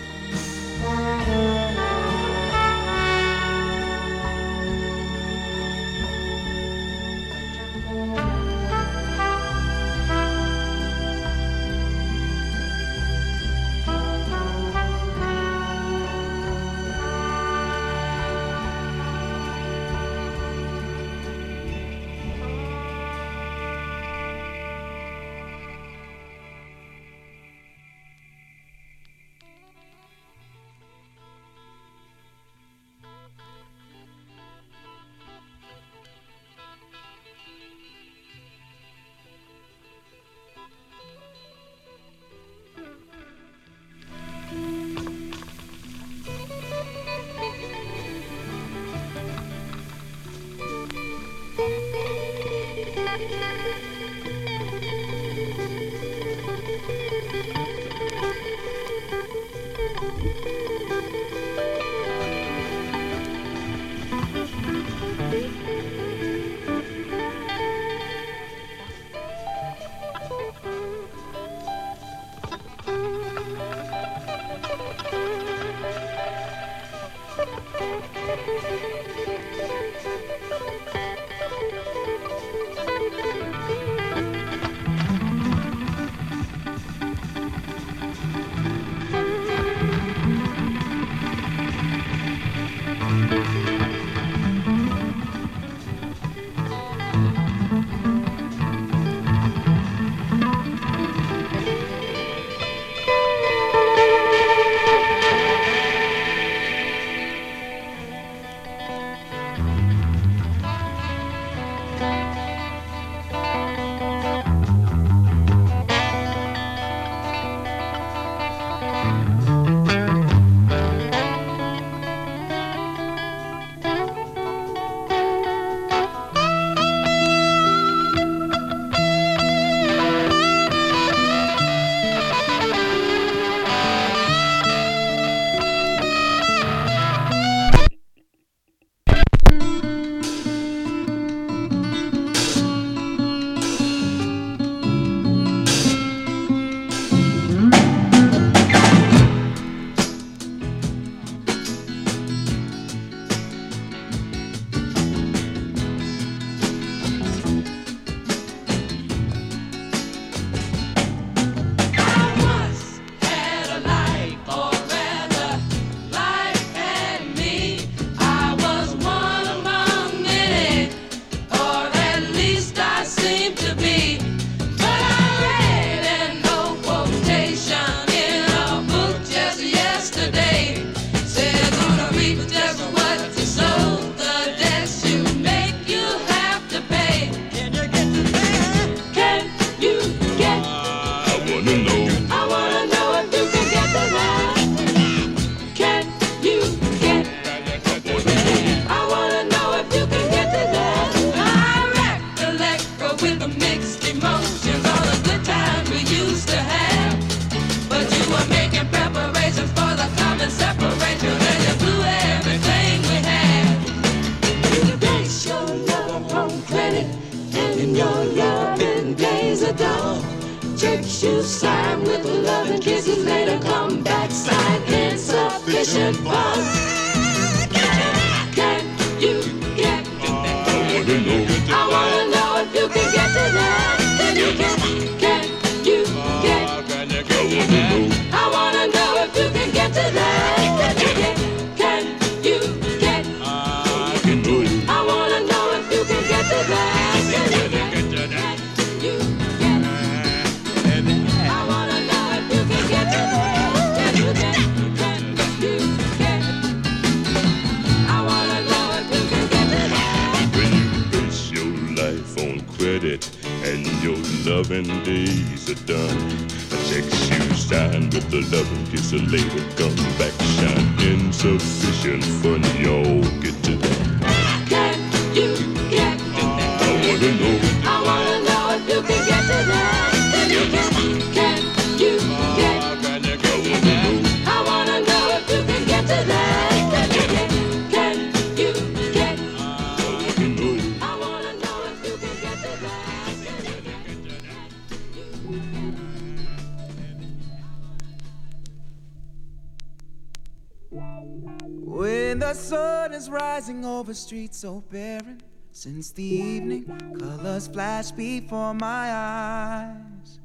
Speaker 12: street so barren since the evening colors flash before my eyes.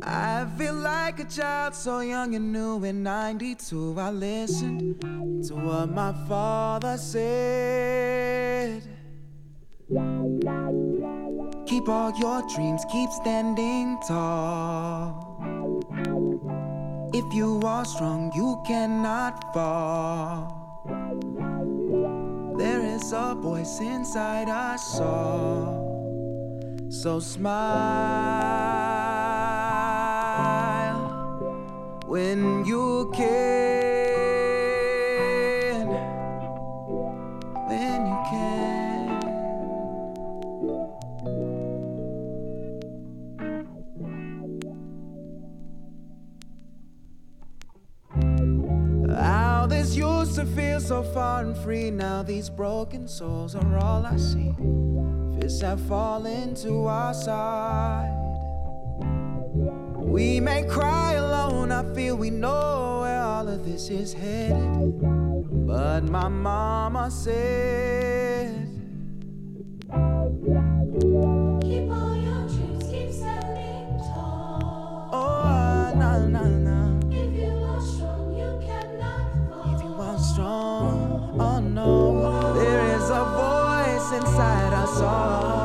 Speaker 12: I feel like a child so young and new in 92. I listened to what my father said. Keep all your dreams, keep standing tall. If you are strong, you cannot fall. There is a voice inside our soul. So smile when you care. used to feel so far and free. Now these broken souls are all I see. Fists have fallen to our side. We may cry alone, I feel we know where all of this is headed. But my mama said,
Speaker 23: Keep all your dreams, keep standing tall.
Speaker 12: Oh, ah, nah, nah. era só.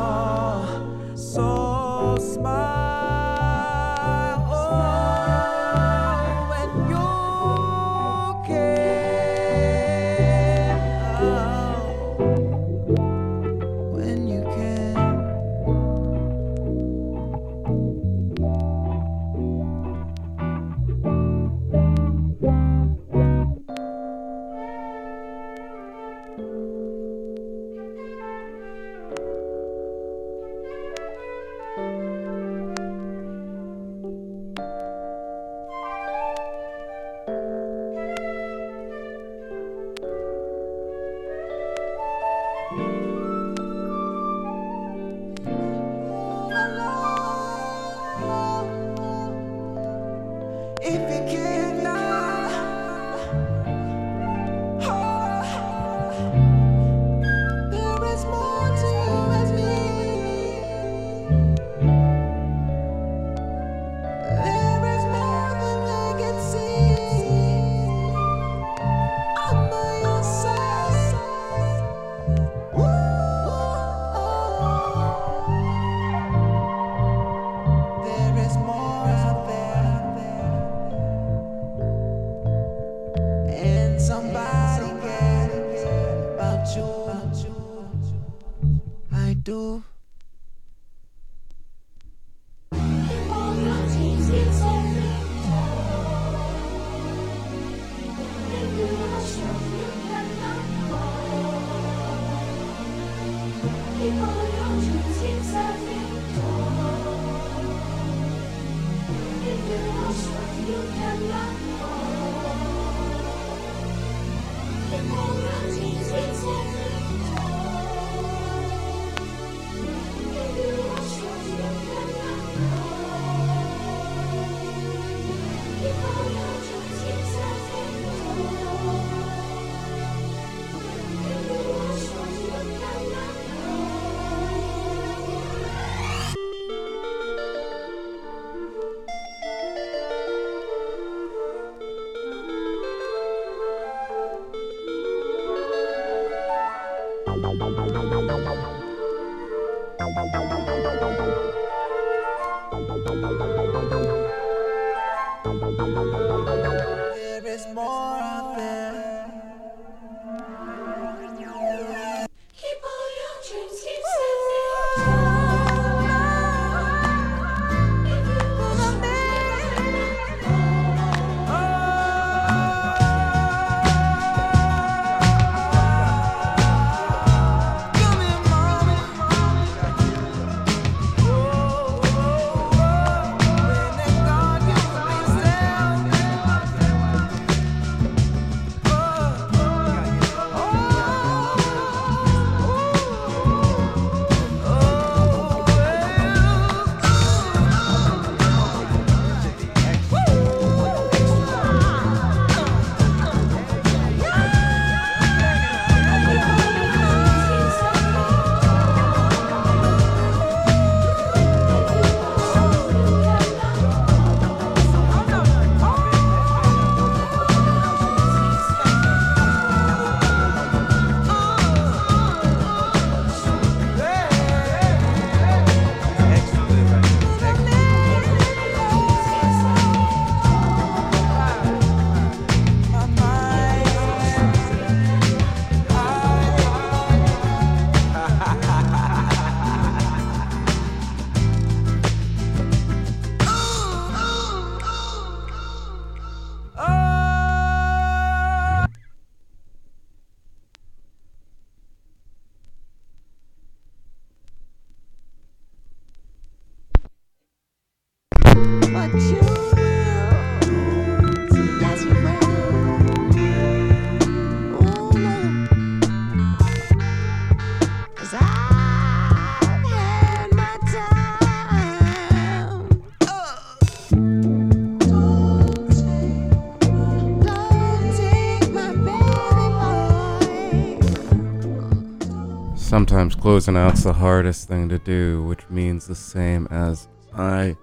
Speaker 4: Sometimes closing out's the hardest thing to do, which means the same as I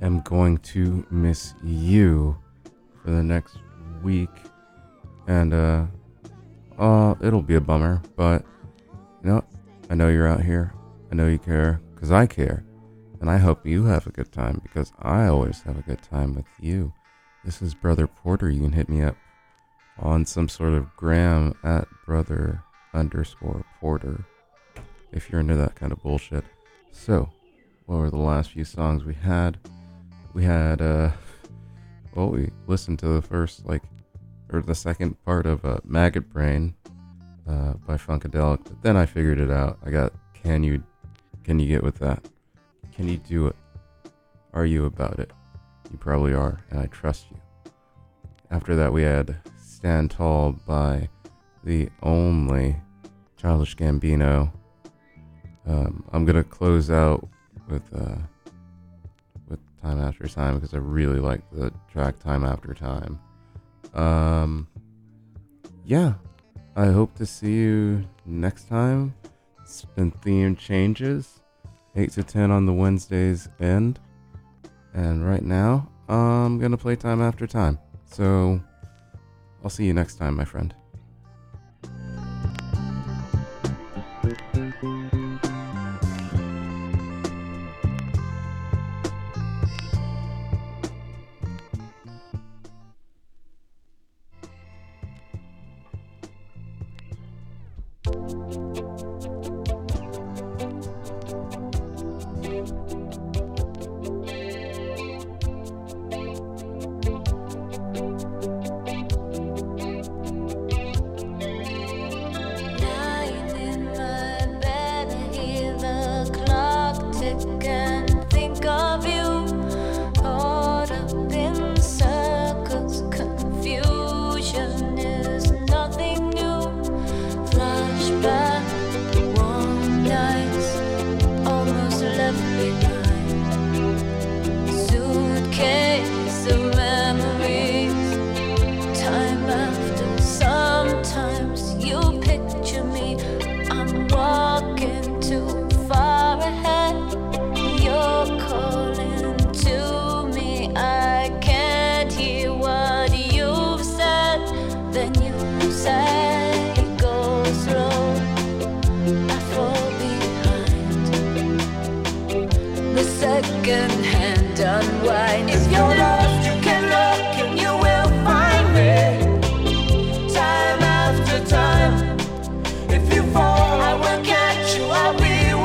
Speaker 4: am going to miss you for the next week. And, uh, uh, it'll be a bummer, but, you know. I know you're out here. I know you care, because I care. And I hope you have a good time, because I always have a good time with you. This is Brother Porter. You can hit me up on some sort of gram at brother underscore porter if you're into that kind of bullshit. So, what were the last few songs we had? We had, uh, well, we listened to the first, like, or the second part of uh, Maggot Brain uh, by Funkadelic, but then I figured it out. I got, can you, can you get with that? Can you do it? Are you about it? You probably are, and I trust you. After that, we had Stand Tall by the only Childish Gambino. Um, I'm gonna close out with uh, with Time After Time because I really like the track Time After Time. Um, yeah, I hope to see you next time. Spin theme changes, eight to ten on the Wednesdays end, and right now I'm gonna play Time After Time. So I'll see you next time, my friend.